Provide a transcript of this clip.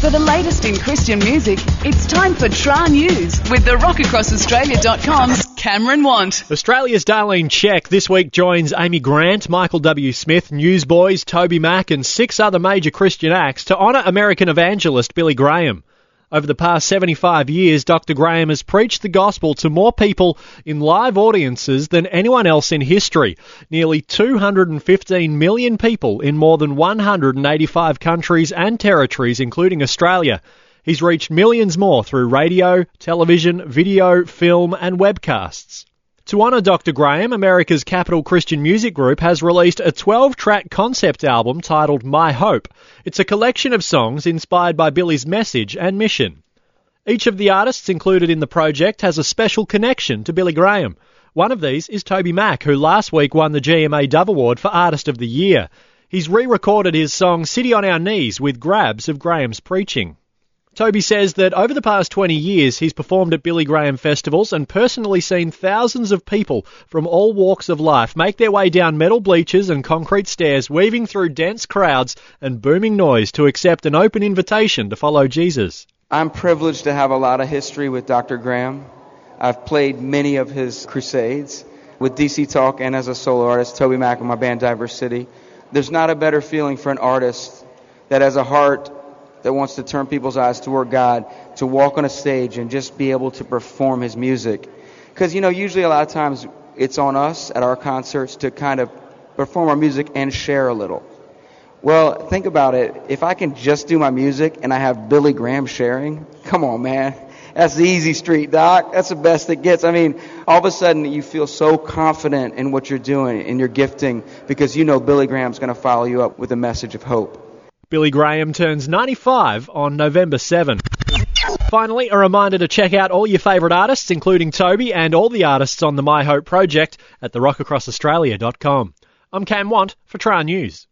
For the latest in Christian music, it's time for TRAA News with the RockAcrossAustralia.com's Cameron Want. Australia's Darlene Zschech this week joins Amy Grant, Michael W. Smith, Newsboys, tobyMac, and six other major Christian acts to honour American evangelist Billy Graham. Over the past 75 years, Dr. Graham has preached the gospel to more people in live audiences than anyone else in history. Nearly 215 million people in more than 185 countries and territories, including Australia. He's reached millions more through radio, television, video, film, and webcasts. To honour Dr. Graham, America's Capitol Christian Music Group has released a 12 track concept album titled My Hope. It's a collection of songs inspired by Billy's message and mission. Each of the artists included in the project has a special connection to Billy Graham. One of these is tobyMac, who last week won the GMA Dove Award for Artist of the Year. He's re recorded his song City on Our Knees with grabs of Graham's preaching. Toby says that over the past 20 years he's performed at Billy Graham festivals and personally seen thousands of people from all walks of life make their way down metal bleachers and concrete stairs, weaving through dense crowds and booming noise to accept an open invitation to follow Jesus. I'm privileged to have a lot of history with Dr. Graham. I've played many of his crusades with DC Talk and as a solo artist, tobyMac and my band Diverse City. There's not a better feeling for an artist that has a heart that wants to turn people's eyes toward God to walk on a stage and just be able to perform his music. Because, you know, usually a lot of times it's on us at our concerts to kind of perform our music and share a little. Well, think about it. If I can just do my music and I have Billy Graham sharing, come on, man. That's the easy street, Doc. That's the best it gets. I mean, all of a sudden you feel so confident in what you're doing, in your gifting, because you know Billy Graham's going to follow you up with a message of hope. Billy Graham turns 95 on November 7. Finally, a reminder to check out all your favourite artists, including Toby and all the artists on the My Hope project at therockaCrossAustralia.com. I'm Cam Want for TRAA News.